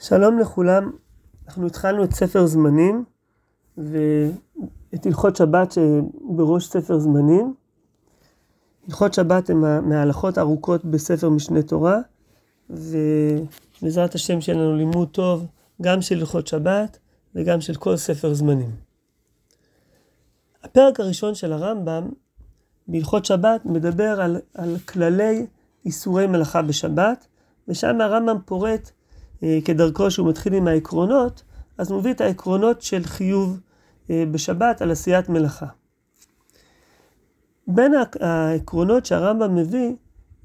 שלום לכולם, אנחנו התחלנו את ספר זמנים ואת הלכות שבת שבראש ספר זמנים. הלכות שבת הן מההלכות הארוכות בספר משנה תורה ובעזרת השם שיהיה לנו לימוד טוב גם של הלכות שבת וגם של כל ספר זמנים. הפרק הראשון של הרמב"ם בהלכות שבת מדבר על, על כללי איסורי מלאכה בשבת ושם הרמב"ם פורט כדרכו שהוא מתחיל עם העקרונות, אז הוא מביא את העקרונות של חיוב אה, בשבת על עשיית מלאכה. בין העקרונות שהרמב"ם מביא,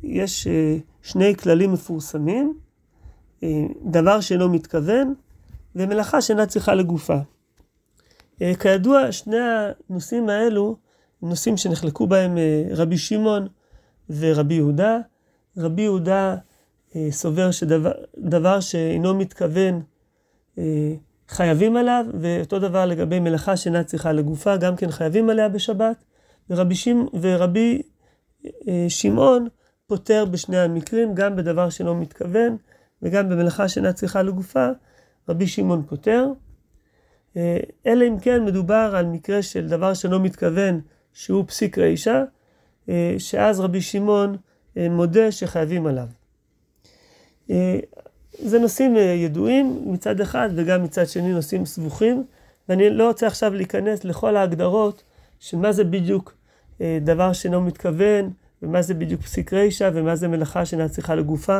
יש אה, שני כללים מפורסמים, דבר שאינו מתכוון ומלאכה שאינה צריכה לגופה. כידוע, שני הנושאים האלו נושאים שנחלקו בהם רבי שמעון ורבי יהודה. רבי יהודה אה, סובר שדבר שאינו מתכוון אה, חייבים עליו, ואותו דבר לגבי מלאכה שאינה צריכה לגופה, גם כן חייבים עליה בשבת, ורבי, שימ, ורבי אה, שמעון פותר בשני המקרים, גם בדבר שאינו מתכוון, וגם במלאכה שאינה צריכה לגופה, רבי שמעון פותר. אלא אם כן מדובר על מקרה של דבר שאינו מתכוון, שהוא פסיק רישא, שאז רבי שמעון מודה שחייבים עליו. אה, זה נושאים אה, ידועים מצד אחד וגם מצד שני נושאים סבוכים ואני לא רוצה עכשיו להיכנס לכל ההגדרות של מה זה בדיוק אה, דבר שאינו מתכוון ומה זה בדיוק פסיק רישא ומה זה מלאכה שאינה צריכה לגופה.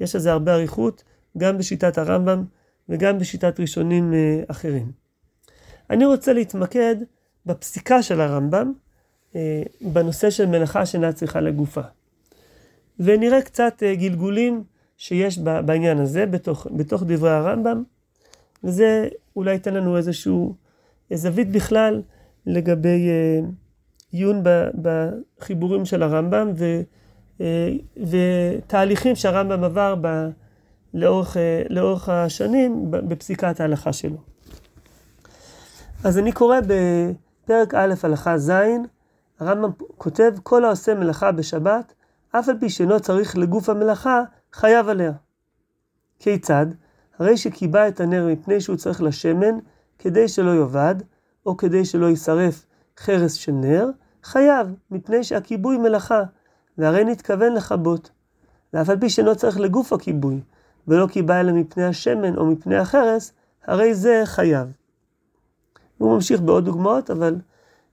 יש על זה הרבה אריכות גם בשיטת הרמב"ם וגם בשיטת ראשונים אחרים. אני רוצה להתמקד בפסיקה של הרמב"ם בנושא של מלאכה שאינה צריכה לגופה. ונראה קצת גלגולים שיש בעניין הזה בתוך, בתוך דברי הרמב"ם, וזה אולי ייתן לנו איזשהו זווית בכלל לגבי אה, עיון בחיבורים של הרמב"ם ו, אה, ותהליכים שהרמב"ם עבר ב, לאורך, אה, לאורך השנים בפסיקת ההלכה שלו. אז אני קורא בפרק א' הלכה ז', הרמב"ם כותב כל העושה מלאכה בשבת, אף על פי שאינו צריך לגוף המלאכה, חייב עליה. כיצד? הרי שקיבע את הנר מפני שהוא צריך לשמן, כדי שלא יאבד, או כדי שלא יישרף חרס של נר, חייב, מפני שהכיבוי מלאכה, והרי נתכוון לכבות. ואף על פי שאינו צריך לגוף הכיבוי, ולא קיבע אלא מפני השמן או מפני החרס, הרי זה חייב. הוא ממשיך בעוד דוגמאות, אבל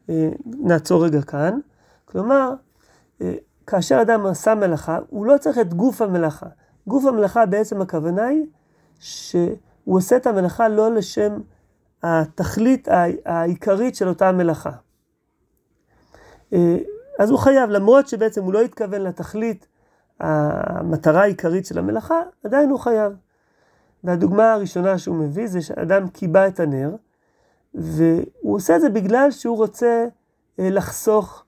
אה, נעצור רגע כאן. כלומר, אה, כאשר אדם עשה מלאכה, הוא לא צריך את גוף המלאכה. גוף המלאכה בעצם הכוונה היא שהוא עושה את המלאכה לא לשם התכלית העיקרית של אותה מלאכה. אה, אז הוא חייב, למרות שבעצם הוא לא התכוון לתכלית, המטרה העיקרית של המלאכה, עדיין הוא חייב. והדוגמה הראשונה שהוא מביא זה שאדם קיבע את הנר, והוא עושה את זה בגלל שהוא רוצה אה, לחסוך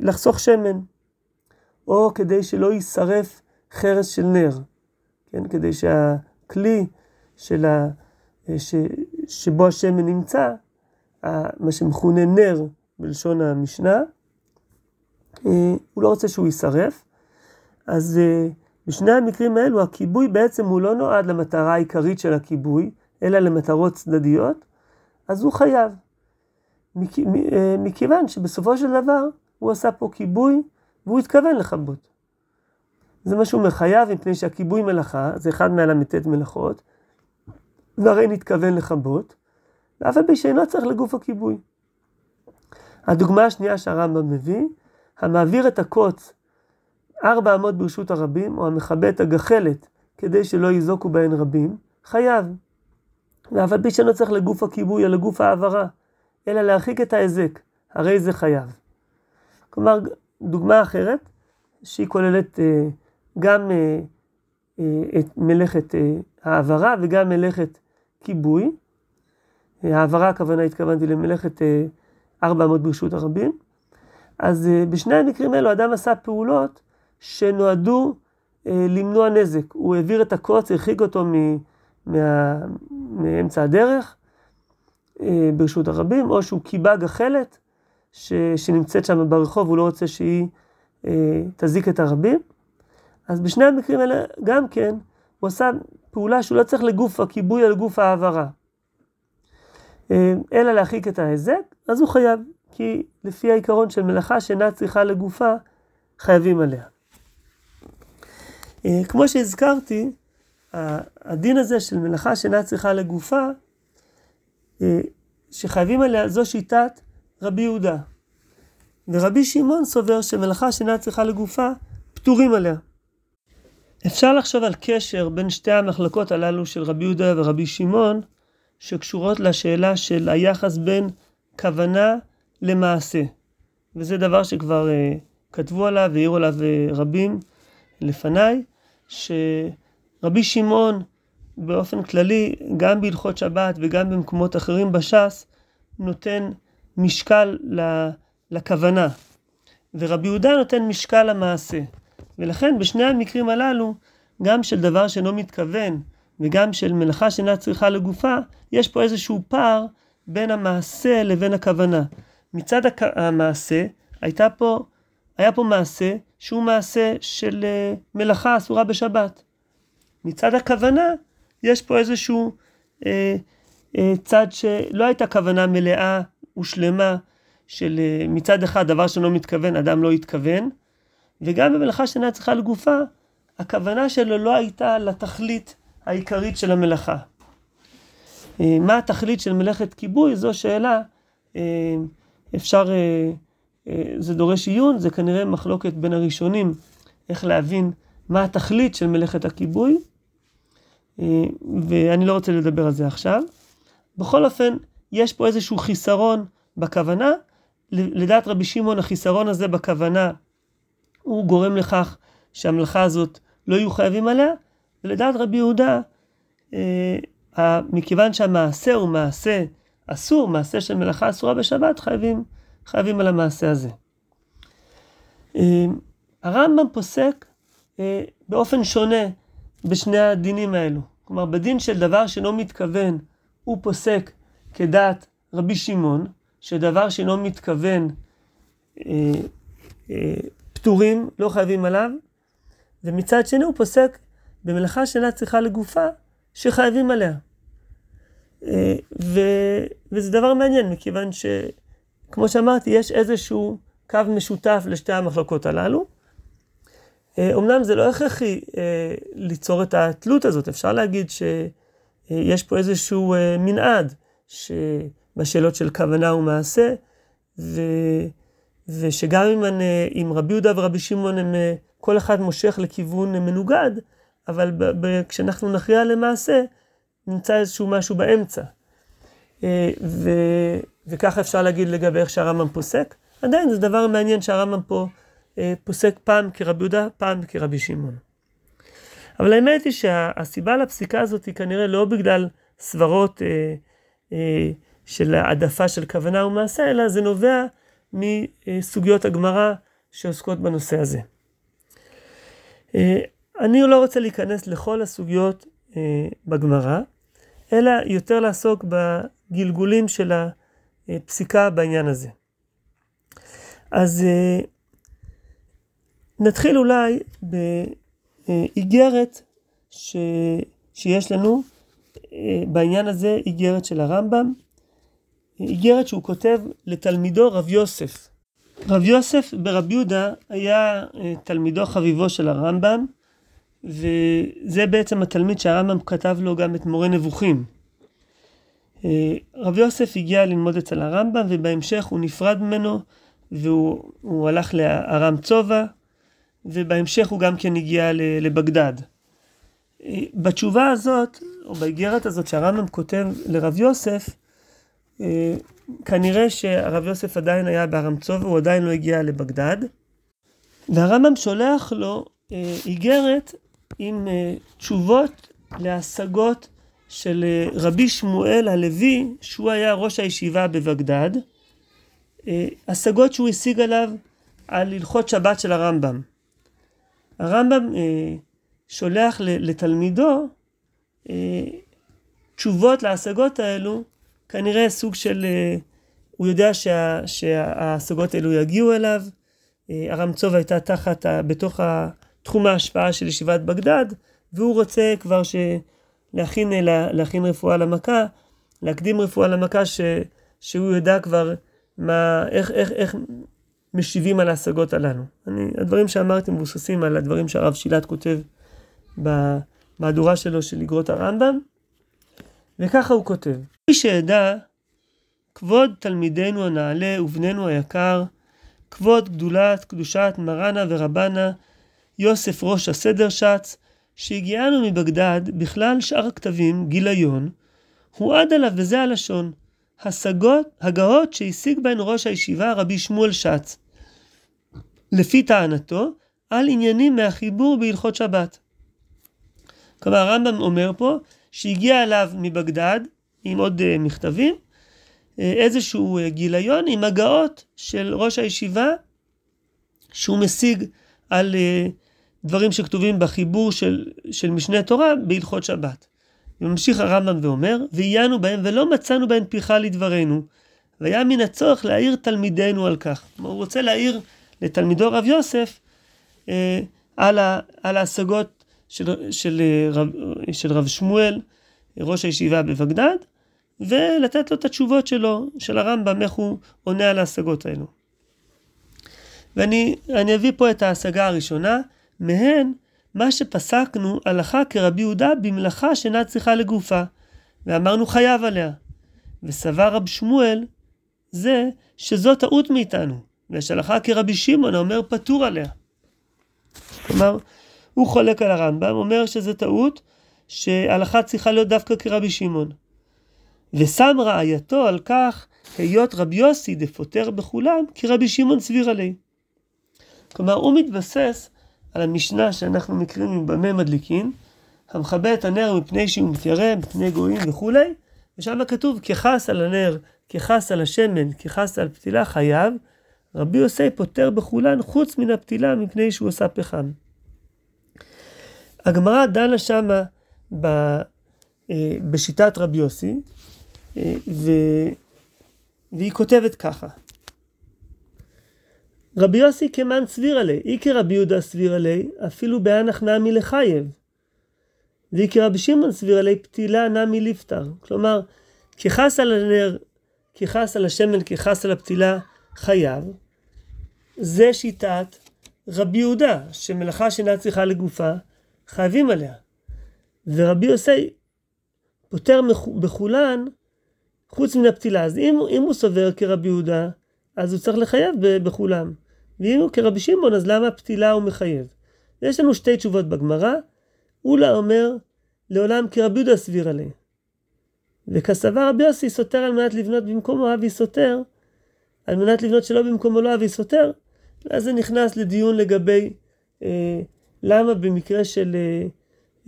לחסוך שמן, או כדי שלא יישרף חרס של נר, כן, כדי שהכלי של ה, ש, שבו השמן נמצא, מה שמכונה נר בלשון המשנה, אה, הוא לא רוצה שהוא יישרף. אז אה, בשני המקרים האלו הכיבוי בעצם הוא לא נועד למטרה העיקרית של הכיבוי, אלא למטרות צדדיות, אז הוא חייב. אה, מכיוון שבסופו של דבר הוא עשה פה כיבוי והוא התכוון לכבות. זה מה שהוא מחייב מפני שהכיבוי מלאכה זה אחד מהל"ט מלאכות, והרי נתכוון לכבות, ואף על פי שאינו צריך לגוף הכיבוי. הדוגמה השנייה שהרמב"ם מביא, המעביר את הקוץ ארבע אמות ברשות הרבים, או המכבה את הגחלת כדי שלא יזוקו בהן רבים, חייב. ואף על פי שאינו צריך לגוף הכיבוי, אלא לגוף העברה. אלא להרחיק את ההיזק, הרי זה חייב. כלומר, דוגמה אחרת, שהיא כוללת אה, גם אה, אה, את מלאכת אה, העברה וגם מלאכת כיבוי. אה, העברה הכוונה התכוונתי למלאכת אה, 400 ברשות הרבים. אז אה, בשני המקרים האלו אדם עשה פעולות שנועדו אה, למנוע נזק. הוא העביר את הקוץ, הרחיק אותו מ, מה, מאמצע הדרך, ברשות הרבים, או שהוא קיבע גחלת ש, שנמצאת שם ברחוב, הוא לא רוצה שהיא אה, תזיק את הרבים. אז בשני המקרים האלה גם כן, הוא עשה פעולה שהוא לא צריך לגוף הכיבוי, אלא לגוף העברה. אה, אלא להרחיק את ההיזק, אז הוא חייב, כי לפי העיקרון של מלאכה שאינה צריכה לגופה, חייבים עליה. אה, כמו שהזכרתי, הדין הזה של מלאכה שאינה צריכה לגופה, אה, שחייבים עליה, זו שיטת רבי יהודה. ורבי שמעון סובר שמלאכה שאינה צריכה לגופה, פטורים עליה. אפשר לחשוב על קשר בין שתי המחלקות הללו של רבי יהודה ורבי שמעון, שקשורות לשאלה של היחס בין כוונה למעשה. וזה דבר שכבר uh, כתבו עליו והעירו עליו uh, רבים לפניי, שרבי שמעון באופן כללי, גם בהלכות שבת וגם במקומות אחרים בש"ס, נותן משקל לכוונה, ורבי יהודה נותן משקל למעשה. ולכן בשני המקרים הללו, גם של דבר שאינו מתכוון וגם של מלאכה שאינה צריכה לגופה, יש פה איזשהו פער בין המעשה לבין הכוונה. מצד המעשה, הייתה פה, היה פה מעשה שהוא מעשה של אה, מלאכה אסורה בשבת. מצד הכוונה, יש פה איזשהו אה, אה, צד שלא הייתה כוונה מלאה ושלמה של אה, מצד אחד דבר שלא מתכוון, אדם לא התכוון, וגם במלאכה שאינה צריכה לגופה, הכוונה שלו לא הייתה לתכלית העיקרית של המלאכה. אה, מה התכלית של מלאכת כיבוי? זו שאלה, אה, אפשר, זה דורש עיון, זה כנראה מחלוקת בין הראשונים, איך להבין מה התכלית של מלאכת הכיבוי, ואני לא רוצה לדבר על זה עכשיו. בכל אופן, יש פה איזשהו חיסרון בכוונה, לדעת רבי שמעון החיסרון הזה בכוונה הוא גורם לכך שהמלאכה הזאת לא יהיו חייבים עליה, ולדעת רבי יהודה, אה, מכיוון שהמעשה הוא מעשה אסור, מעשה של מלאכה אסורה בשבת, חייבים, חייבים על המעשה הזה. אה, הרמב"ם פוסק אה, באופן שונה בשני הדינים האלו. כלומר, בדין של דבר שאינו מתכוון, הוא פוסק כדעת רבי שמעון, שדבר שאינו מתכוון אה, אה, פטורים, לא חייבים עליו, ומצד שני הוא פוסק במלאכה שאינה צריכה לגופה, שחייבים עליה. אה, ו, וזה דבר מעניין, מכיוון שכמו שאמרתי, יש איזשהו קו משותף לשתי המחלוקות הללו. אומנם זה לא הכרחי אה, ליצור את התלות הזאת, אפשר להגיד שיש פה איזשהו אה, מנעד. בשאלות של כוונה ומעשה, ו, ושגם אם, אני, אם רבי יהודה ורבי שמעון הם כל אחד מושך לכיוון מנוגד, אבל ב, ב, כשאנחנו נכריע למעשה, נמצא איזשהו משהו באמצע. אה, ו, וככה אפשר להגיד לגבי איך שהרמב"ם פוסק. עדיין זה דבר מעניין שהרמב"ם פה אה, פוסק פעם כרבי יהודה, פעם כרבי שמעון. אבל האמת היא שהסיבה לפסיקה הזאת היא כנראה לא בגלל סברות אה, אה, של העדפה של כוונה ומעשה, אלא זה נובע מסוגיות הגמרא שעוסקות בנושא הזה. אה, אני לא רוצה להיכנס לכל הסוגיות אה, בגמרא, אלא יותר לעסוק בגלגולים של הפסיקה בעניין הזה. אז אה, נתחיל אולי באיגרת ש... שיש לנו בעניין הזה, איגרת של הרמב"ם, איגרת שהוא כותב לתלמידו רב יוסף. רב יוסף ברבי יהודה היה אה, תלמידו חביבו של הרמב"ם, וזה בעצם התלמיד שהרמב"ם כתב לו גם את מורה נבוכים. אה, רב יוסף הגיע ללמוד אצל הרמב"ם, ובהמשך הוא נפרד ממנו, והוא הלך לארם צובע, ובהמשך הוא גם כן הגיע לבגדד. אה, בתשובה הזאת, או באיגרת הזאת שהרמב"ם כותב לרב יוסף, אה, כנראה שהרב יוסף עדיין היה בארם צובע, הוא עדיין לא הגיע לבגדד. והרמב"ם שולח לו אה, איגרת עם תשובות להשגות של רבי שמואל הלוי, שהוא היה ראש הישיבה בבגדד. השגות שהוא השיג עליו על הלכות שבת של הרמב"ם. הרמב"ם שולח לתלמידו תשובות להשגות האלו כנראה סוג של, אה, הוא יודע שה, שההשגות האלו יגיעו אליו. אה, ארם צוב הייתה תחת, בתוך תחום ההשפעה של ישיבת בגדד, והוא רוצה כבר ש, להכין, להכין רפואה למכה, להקדים רפואה למכה ש, שהוא ידע כבר מה, איך, איך, איך משיבים על ההשגות הללו. אני, הדברים שאמרתי מבוססים על הדברים שהרב שילת כותב במהדורה שלו של אגרות הרמב"ם, וככה הוא כותב: מי שידע כבוד תלמידינו הנעלה ובננו היקר, כבוד גדולת קדושת מרנה ורבנה יוסף ראש הסדר שץ, שהגיענו מבגדד בכלל שאר הכתבים, גיליון, הוא עד עליו וזה הלשון, השגות, הגאות שהשיג בהן ראש הישיבה רבי שמואל שץ, לפי טענתו, על עניינים מהחיבור בהלכות שבת. כלומר הרמב"ם אומר פה שהגיע אליו מבגדד עם עוד uh, מכתבים, uh, איזשהו uh, גיליון עם הגאות של ראש הישיבה שהוא משיג על uh, דברים שכתובים בחיבור של, של משנה תורה בהלכות שבת. וממשיך הרמב"ם ואומר, ועיינו בהם ולא מצאנו בהם פיכה לדברנו, והיה מן הצורך להעיר תלמידינו על כך. הוא רוצה להעיר לתלמידו רב יוסף אה, על, ה, על ההשגות של, של, אה, רב, של רב שמואל, ראש הישיבה בבגדד, ולתת לו את התשובות שלו, של הרמב"ם, איך הוא עונה על ההשגות האלו. ואני אביא פה את ההשגה הראשונה, מהן מה שפסקנו הלכה כרבי יהודה במלאכה שאינה צריכה לגופה, ואמרנו חייב עליה. וסבר רב שמואל זה שזו טעות מאיתנו, ויש הלכה כרבי שמעון האומר פטור עליה. כלומר, הוא חולק על הרמב"ם, אומר שזה טעות, שהלכה צריכה להיות דווקא כרבי שמעון. ושם רעייתו על כך, היות רבי יוסי דפוטר בכולם, כי רבי שמעון סביר עלי. כלומר, הוא מתבסס על המשנה שאנחנו מכירים במה מדליקין, המכבה את הנר מפני שהוא מתיירא, מפני גויים וכולי, ושם כתוב ככס על הנר, ככס על השמן, ככס על פתילה חייב, רבי יוסי פוטר בכולן חוץ מן הפתילה מפני שהוא עושה פחם. הגמרא דנה שמה ב, אה, בשיטת רבי יוסי, אה, ו, והיא כותבת ככה: רבי יוסי כמן סביר עלי, אי כרבי יהודה סביר עלי, אפילו באנח נמי לחייב. ואי כרבי שמעון סביר עלי, פתילה נמי לפטר. כלומר, ככס על הנר, ככס על השמן, ככס על הפתילה, חייב. זה שיטת רבי יהודה, שמלאכה שאינה צריכה לגופה, חייבים עליה. ורבי יוסי פותר בכולן חוץ מן הפתילה. אז אם, אם הוא סובר כרבי יהודה, אז הוא צריך לחייב בכולם. ואם הוא כרבי שמעון, אז למה פתילה הוא מחייב? יש לנו שתי תשובות בגמרא. אולה אומר, לעולם כרבי יהודה סביר עליה. וכסבר רבי יוסי סותר על מנת לבנות במקומו אבי סותר, על מנת לבנות שלא במקומו לא אבי סותר, ואז זה נכנס לדיון לגבי אה, למה במקרה של, אה,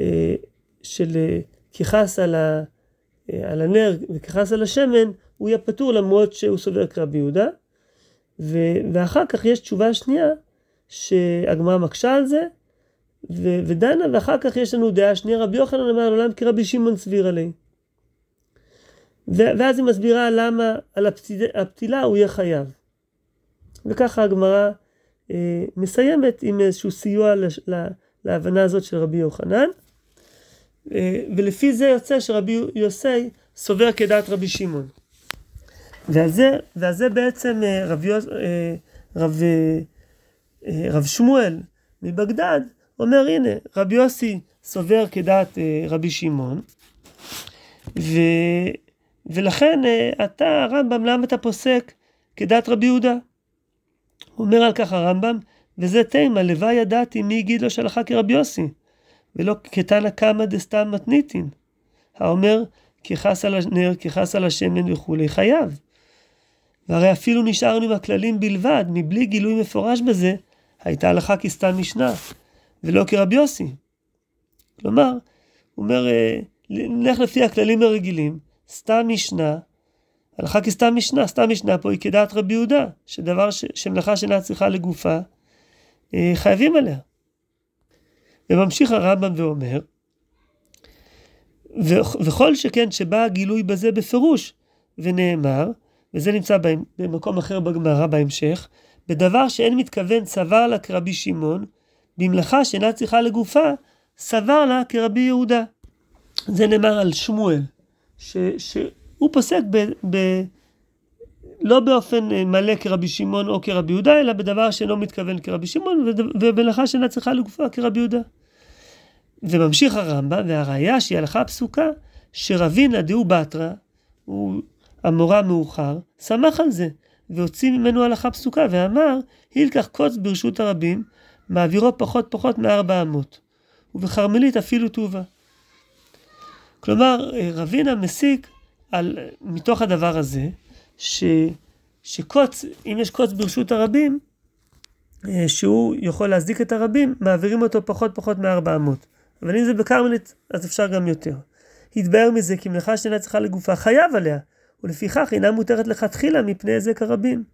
אה, של אה, ככעס על, ה, אה, על הנר וככעס על השמן, הוא יהיה פטור למרות שהוא סובר כרבי יהודה. ו, ואחר כך יש תשובה שנייה, שהגמרא מקשה על זה, ו, ודנה, ואחר כך יש לנו דעה שנייה, רבי יוחנן אמר לעולם כרבי שמעון סביר עלי. ואז היא מסבירה למה על הפתילה, הוא יהיה חייב. וככה הגמרא מסיימת עם איזשהו סיוע להבנה הזאת של רבי יוחנן. אה, ולפי זה יוצא שרבי יוסי סובר כדעת רבי שמעון. ועל ועל זה בעצם אה, רב, אה, רב, אה, רב שמואל מבגדד אומר הנה רבי יוסי סובר כדעת רבי שמעון ולכן אתה הרמב"ם למה אתה פוסק כדעת רבי יהודה? אומר על כך הרמב"ם וזה תימה לוואי ידעתי מי יגיד לו שהלכה כרבי יוסי ולא כתנא קמא דסתם מתניתין האומר ככס על הנר ככס על השמן וכולי חייב והרי אפילו נשארנו עם הכללים בלבד, מבלי גילוי מפורש בזה, הייתה הלכה כסתם משנה, ולא כרבי יוסי. כלומר, הוא אומר, אה, נלך לפי הכללים הרגילים, סתם משנה, הלכה כסתם משנה, סתם משנה פה היא כדעת רבי יהודה, שדבר ש... שמלאכה שאינה צריכה לגופה, אה, חייבים עליה. וממשיך הרמב"ם ואומר, וכל שכן שבא הגילוי בזה בפירוש, ונאמר, וזה נמצא במקום אחר בגמרא בהמשך, בדבר שאין מתכוון סבר לה כרבי שמעון, במלאכה שאינה צריכה לגופה, סבר לה כרבי יהודה. זה נאמר על שמואל, ש, שהוא פוסק ב, ב, לא באופן אה, מלא כרבי שמעון או כרבי יהודה, אלא בדבר שאינו מתכוון כרבי שמעון, ובמלאכה שאינה צריכה לגופה כרבי יהודה. וממשיך הרמב"ם, והראיה שהיא הלכה פסוקה, שרבינה דהו בתרא, הוא המורה המאוחר, שמח על זה, והוציא ממנו הלכה פסוקה, ואמר, הילקח קוץ ברשות הרבים, מעבירו פחות פחות מארבע אמות, ובכרמלית אפילו טובה. כלומר, רבינה מסיק על, מתוך הדבר הזה, ש, שקוץ, אם יש קוץ ברשות הרבים, אה, שהוא יכול להזדיק את הרבים, מעבירים אותו פחות פחות מארבע אמות. אבל אם זה בכרמלית, אז אפשר גם יותר. התבהר מזה כי מלאכה שאינה צריכה לגופה חייב עליה, ולפיכך אינה מותרת לכתחילה מפני היזק הרבים.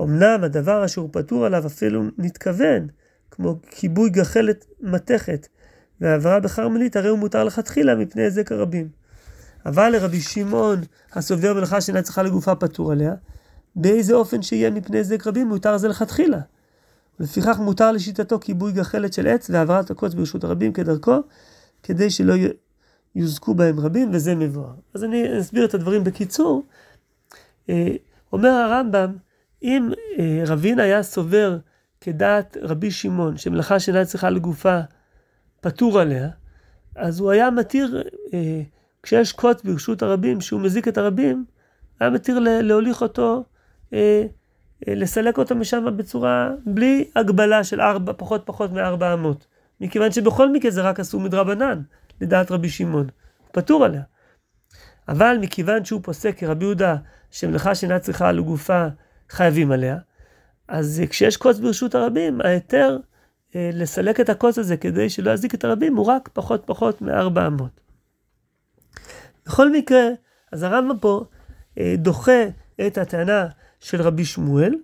אמנם הדבר אשר פטור עליו אפילו נתכוון, כמו כיבוי גחלת מתכת, והעברה בכרמלית הרי הוא מותר לכתחילה מפני היזק הרבים. אבל לרבי שמעון הסובר מלאכה שאינה צריכה לגופה פטור עליה, באיזה אופן שיהיה מפני היזק רבים מותר זה לכתחילה. ולפיכך מותר לשיטתו כיבוי גחלת של עץ והעברת הקוץ ברשות הרבים כדרכו, כדי שלא יוזקו בהם רבים, וזה מבואר. אז אני אסביר את הדברים בקיצור. אה, אומר הרמב"ם, אם אה, רבין היה סובר כדעת רבי שמעון, שמלאכה שאינה צריכה לגופה פטור עליה, אז הוא היה מתיר, אה, כשיש קוץ ברשות הרבים, שהוא מזיק את הרבים, היה מתיר להוליך אותו, לסלק אותו משם בצורה, בלי הגבלה של ארבע, פחות פחות מארבע אמות. מכיוון שבכל מקרה זה רק אסור מדרבנן. לדעת רבי שמעון, פטור עליה. אבל מכיוון שהוא פוסק כרבי יהודה שמלאכה שאינה צריכה לגופה חייבים עליה, אז כשיש קוץ ברשות הרבים, ההיתר אה, לסלק את הקוץ הזה כדי שלא יזיק את הרבים הוא רק פחות פחות מארבע אמות. בכל מקרה, אז הרמב"ם פה אה, דוחה את הטענה של רבי שמואל,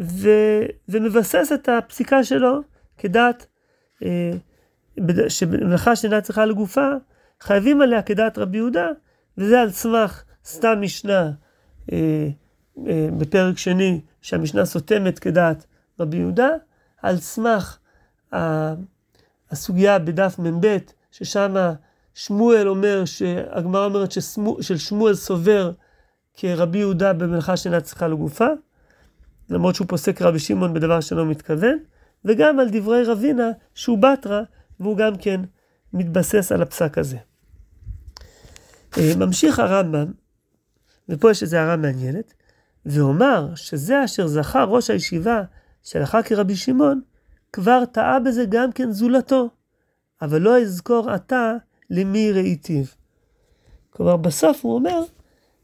ו, ומבסס את הפסיקה שלו כדעת אה, שמלאכה שאינה צריכה לגופה, חייבים עליה כדעת רבי יהודה, וזה על סמך סתם משנה אה, אה, בפרק שני, שהמשנה סותמת כדעת רבי יהודה, על סמך ה, הסוגיה בדף מ"ב, ששם שמואל אומר, הגמרא אומרת ששמואל סובר כרבי יהודה במלאכה שאינה צריכה לגופה, למרות שהוא פוסק רבי שמעון בדבר שלא מתכוון, וגם על דברי רבינה שהוא בתרא, והוא גם כן מתבסס על הפסק הזה. אה, ממשיך הרמב"ם, ופה יש איזו הערה מעניינת, ואומר שזה אשר זכה ראש הישיבה שהלכה כרבי שמעון, כבר טעה בזה גם כן זולתו, אבל לא אזכור עתה למי ראיתיו. כלומר, בסוף הוא אומר,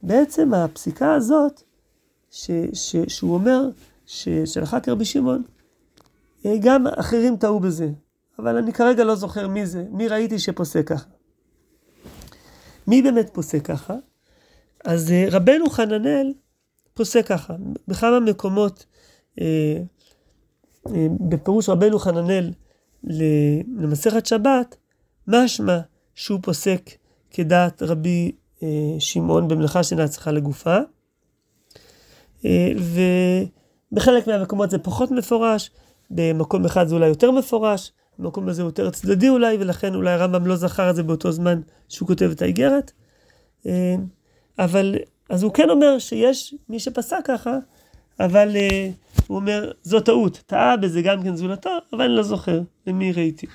בעצם הפסיקה הזאת, ש, ש, שהוא אומר שהלכה כרבי שמעון, אה, גם אחרים טעו בזה. אבל אני כרגע לא זוכר מי זה, מי ראיתי שפוסק ככה. מי באמת פוסק ככה? אז אה, רבנו חננאל פוסק ככה, בכמה מקומות, אה, אה, בפירוש רבנו חננאל למסכת שבת, משמע שהוא פוסק כדעת רבי אה, שמעון במלאכה שאינה צריכה לגופה, אה, ובחלק מהמקומות זה פחות מפורש, במקום אחד זה אולי יותר מפורש, המקום הזה יותר צדדי אולי, ולכן אולי הרמב"ם לא זכר את זה באותו זמן שהוא כותב את האיגרת. אה, אבל, אז הוא כן אומר שיש מי שפסק ככה, אבל אה, הוא אומר, זו טעות, טעה בזה גם כן זולתו, אבל אני לא זוכר למי ראיתי.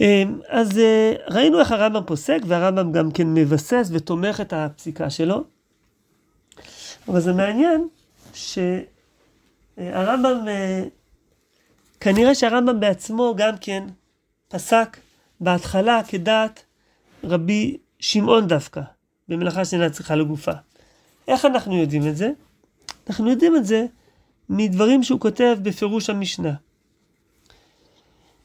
אה, אז ראינו איך הרמב"ם פוסק, והרמב"ם גם כן מבסס ותומך את הפסיקה שלו. אבל זה מעניין שהרמב"ם כנראה שהרמב"ם בעצמו גם כן פסק בהתחלה כדעת רבי שמעון דווקא, במלאכה שאינה צריכה לגופה. איך אנחנו יודעים את זה? אנחנו יודעים את זה מדברים שהוא כותב בפירוש המשנה.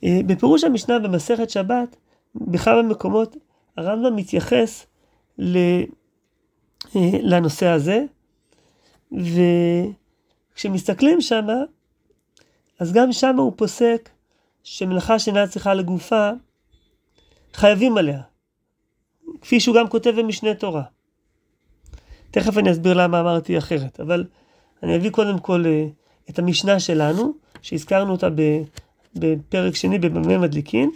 אה, בפירוש המשנה במסכת שבת, בכמה מקומות הרמב"ם מתייחס אה, לנושא הזה, וכשמסתכלים שמה, אז גם שם הוא פוסק שמלאכה שאינה צריכה לגופה, חייבים עליה. כפי שהוא גם כותב במשנה תורה. תכף אני אסביר למה אמרתי אחרת, אבל אני אביא קודם כל אה, את המשנה שלנו, שהזכרנו אותה בפרק שני בבמה מדליקין.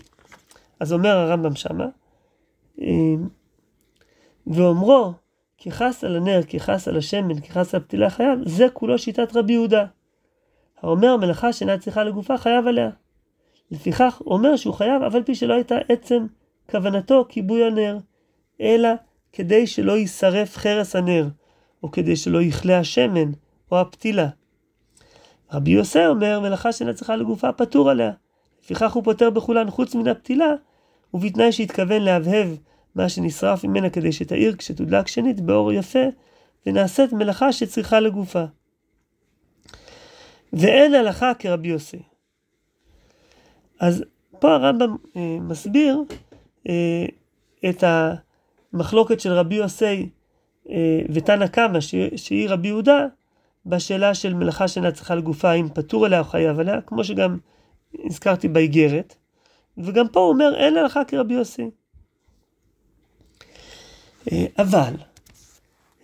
אז אומר הרמב"ם שמה, ואומרו, כי חס על הנר, כי חס על השמן, כי חס על פתילה חייב, זה כולו שיטת רבי יהודה. האומר מלאכה שאינה צריכה לגופה חייב עליה. לפיכך אומר שהוא חייב, אף על פי שלא הייתה עצם כוונתו כיבוי הנר, אלא כדי שלא יישרף חרס הנר, או כדי שלא יכלה השמן, או הפתילה. רבי יוסי אומר, מלאכה שאינה צריכה לגופה פטור עליה. לפיכך הוא פוטר בכולן חוץ מן הפתילה, ובתנאי שהתכוון להבהב מה שנשרף ממנה כדי שתאיר כשתודלק שנית באור יפה, ונעשית מלאכה שצריכה לגופה. ואין הלכה כרבי יוסי. אז פה הרמב"ם אה, מסביר אה, את המחלוקת של רבי יוסי אה, ותנא קמא, שהיא רבי יהודה, בשאלה של מלאכה צריכה לגופה, האם פטור עליה או חייב עליה, כמו שגם הזכרתי באיגרת. וגם פה הוא אומר, אין הלכה כרבי יוסי. אה, אבל,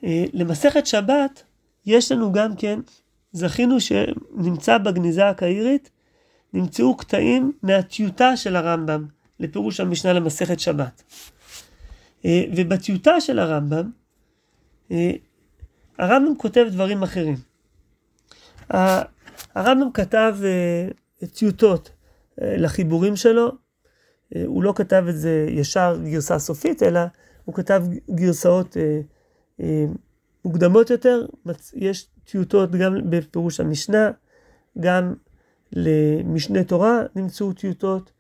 אה, למסכת שבת, יש לנו גם כן, זכינו שנמצא בגניזה הקהירית, נמצאו קטעים מהטיוטה של הרמב"ם לפירוש המשנה למסכת שבת. אה, ובטיוטה של הרמב"ם, הרמב"ם כותב דברים אחרים. הרמב"ם כתב טיוטות לחיבורים שלו, הוא לא כתב את זה ישר גרסה סופית, אלא הוא כתב גרסאות אה, אה, מוקדמות יותר, יש טיוטות גם בפירוש המשנה, גם למשנה תורה נמצאו טיוטות,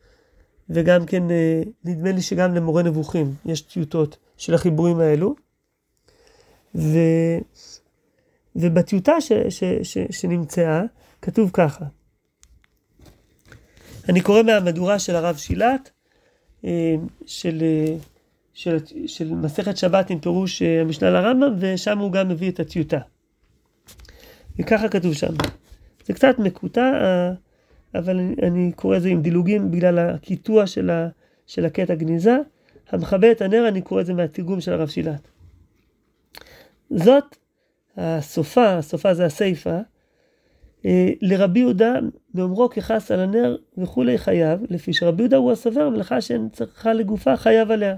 וגם כן, אה, נדמה לי שגם למורה נבוכים יש טיוטות של החיבורים האלו. ו... ובטיוטה ש... ש... ש... שנמצאה, כתוב ככה. אני קורא מהמדורה של הרב שילת, אה, של אה, של, של מסכת שבת עם פירוש אה, המשנה לרמב"ם, ושם הוא גם מביא את הטיוטה. וככה כתוב שם. זה קצת מקוטע, אבל אני, אני קורא את זה עם דילוגים בגלל הקיטוע של, ה, של הקטע גניזה. המכבה את הנר, אני קורא את זה מהתרגום של הרב שילת. זאת הסופה, הסופה זה הסיפה, אה, לרבי יהודה באומרו כחס על הנר וכולי חייב, לפי שרבי יהודה הוא הסובר, מלאכה שאין צריכה לגופה חייב עליה.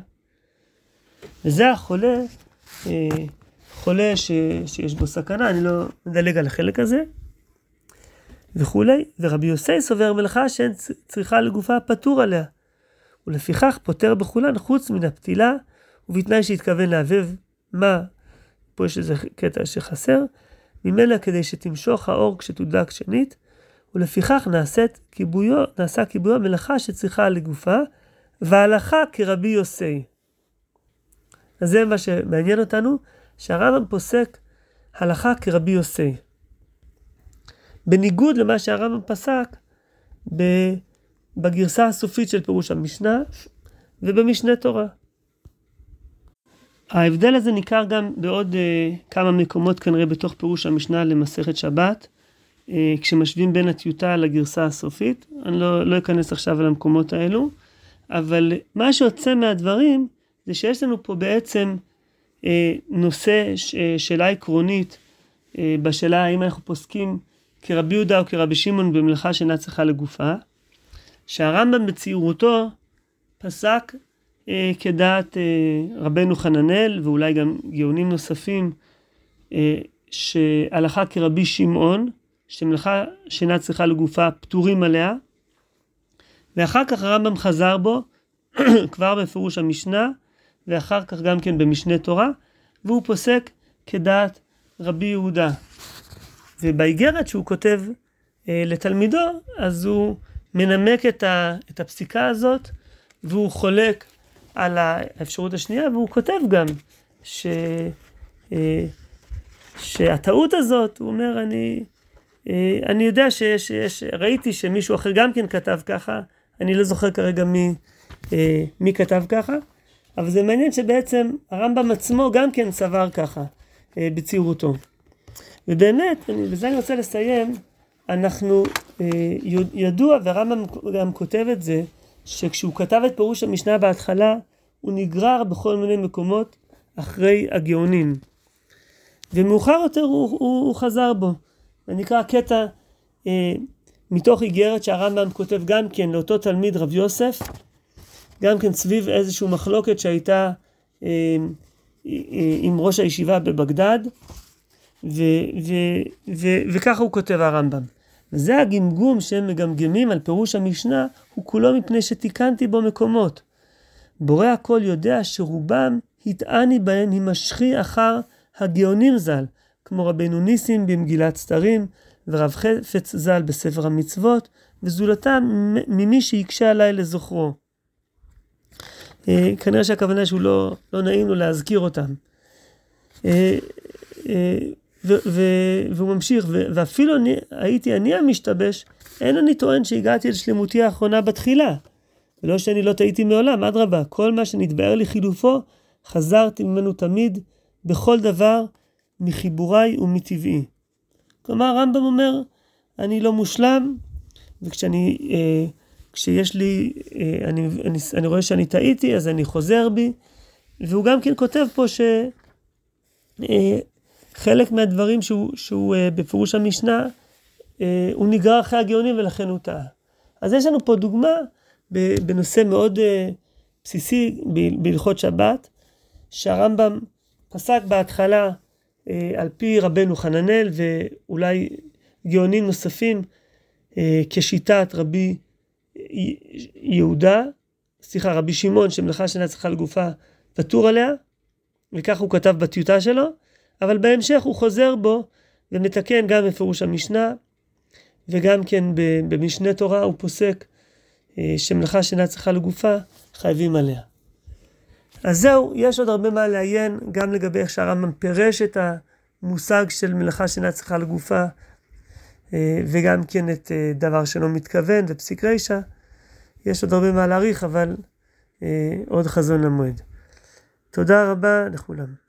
וזה החולה, אה, חולה ש, שיש בו סכנה, אני לא מדלג על החלק הזה, וכולי, ורבי יוסי סובר מלאכה שאין צריכה לגופה פטור עליה, ולפיכך פוטר בכולן חוץ מן הפתילה, ובתנאי שהתכוון להבהב מה, פה יש איזה קטע שחסר, ממנה כדי שתמשוך האור כשתודלק שנית, ולפיכך נעשית כיבויו, נעשה כיבויו מלאכה שצריכה לגופה, והלכה כרבי יוסי. אז זה מה שמעניין אותנו, שהרמב"ם פוסק הלכה כרבי יוסי. בניגוד למה שהרמב"ם פסק בגרסה הסופית של פירוש המשנה ובמשנה תורה. ההבדל הזה ניכר גם בעוד uh, כמה מקומות כנראה בתוך פירוש המשנה למסכת שבת, uh, כשמשווים בין הטיוטה לגרסה הסופית. אני לא, לא אכנס עכשיו על המקומות האלו, אבל מה שיוצא מהדברים זה שיש לנו פה בעצם אה, נושא, ש, אה, שאלה עקרונית, אה, בשאלה האם אנחנו פוסקים כרבי יהודה או כרבי שמעון במלאכה שאינה צריכה לגופה, שהרמב"ם בצעירותו פסק כדעת אה, רבנו חננאל ואולי גם גאונים נוספים, אה, שהלכה כרבי שמעון, שמלאכה שאינה צריכה לגופה פטורים עליה, ואחר כך הרמב"ם חזר בו כבר בפירוש המשנה, ואחר כך גם כן במשנה תורה, והוא פוסק כדעת רבי יהודה. ובאיגרת שהוא כותב אה, לתלמידו, אז הוא מנמק את, ה, את הפסיקה הזאת, והוא חולק על האפשרות השנייה, והוא כותב גם ש, אה, שהטעות הזאת, הוא אומר, אני, אה, אני יודע שיש, שיש, ראיתי שמישהו אחר גם כן כתב ככה, אני לא זוכר כרגע מי, אה, מי כתב ככה, אבל זה מעניין שבעצם הרמב"ם עצמו גם כן סבר ככה בצעירותו. ובאמת, אני, בזה אני רוצה לסיים, אנחנו, ידוע, והרמב"ם גם כותב את זה, שכשהוא כתב את פירוש המשנה בהתחלה, הוא נגרר בכל מיני מקומות אחרי הגאונים. ומאוחר יותר הוא, הוא, הוא חזר בו. זה נקרא קטע אה, מתוך איגרת שהרמב"ם כותב גם כן לאותו תלמיד רב יוסף, גם כן סביב איזושהי מחלוקת שהייתה עם ראש הישיבה בבגדד, וככה הוא כותב הרמב"ם. וזה הגמגום שהם מגמגמים על פירוש המשנה, הוא כולו מפני שתיקנתי בו מקומות. בורא הכל יודע שרובם הטעני בהם הימשכי אחר הגאונים ז"ל, כמו רבנו ניסים במגילת סתרים, ורב חפץ ז"ל בספר המצוות, וזולתם ממי שהקשה עליי לזוכרו. אה, כנראה שהכוונה שהוא לא, לא נעים לו להזכיר אותם. והוא ממשיך, ואפילו אני, הייתי אני המשתבש, אין אני טוען שהגעתי לשלמותי האחרונה בתחילה. ולא שאני לא טעיתי מעולם, אדרבה, כל מה שנתבהר לי חילופו, חזרתי ממנו תמיד, בכל דבר, מחיבוריי ומטבעי. כלומר, הרמב"ם אומר, אני לא מושלם, וכשאני, אה, כשיש לי, אה, אני, אני, אני רואה שאני טעיתי, אז אני חוזר בי. והוא גם כן כותב פה שחלק אה, מהדברים שהוא, שהוא אה, בפירוש המשנה, אה, הוא נגרר אחרי הגאונים ולכן הוא טעה. אז יש לנו פה דוגמה בנושא מאוד אה, בסיסי בהלכות שבת, שהרמב"ם פסק בהתחלה על פי רבנו חננאל ואולי גאונים נוספים כשיטת רבי יהודה, סליחה, רבי שמעון שמלאכה שאינה צריכה לגופה פטור עליה, וכך הוא כתב בטיוטה שלו, אבל בהמשך הוא חוזר בו ומתקן גם בפירוש המשנה וגם כן במשנה תורה הוא פוסק אה, שמלאכה שאינה צריכה לגופה חייבים עליה. אז זהו, יש עוד הרבה מה לעיין גם לגבי איך שהרמב"ם פירש את המושג של מלאכה שאינה צריכה לגופה אה, וגם כן את אה, דבר שאינו מתכוון ופסיק רישא. יש עוד הרבה מה להעריך, אבל עוד חזון למועד. תודה רבה לכולם.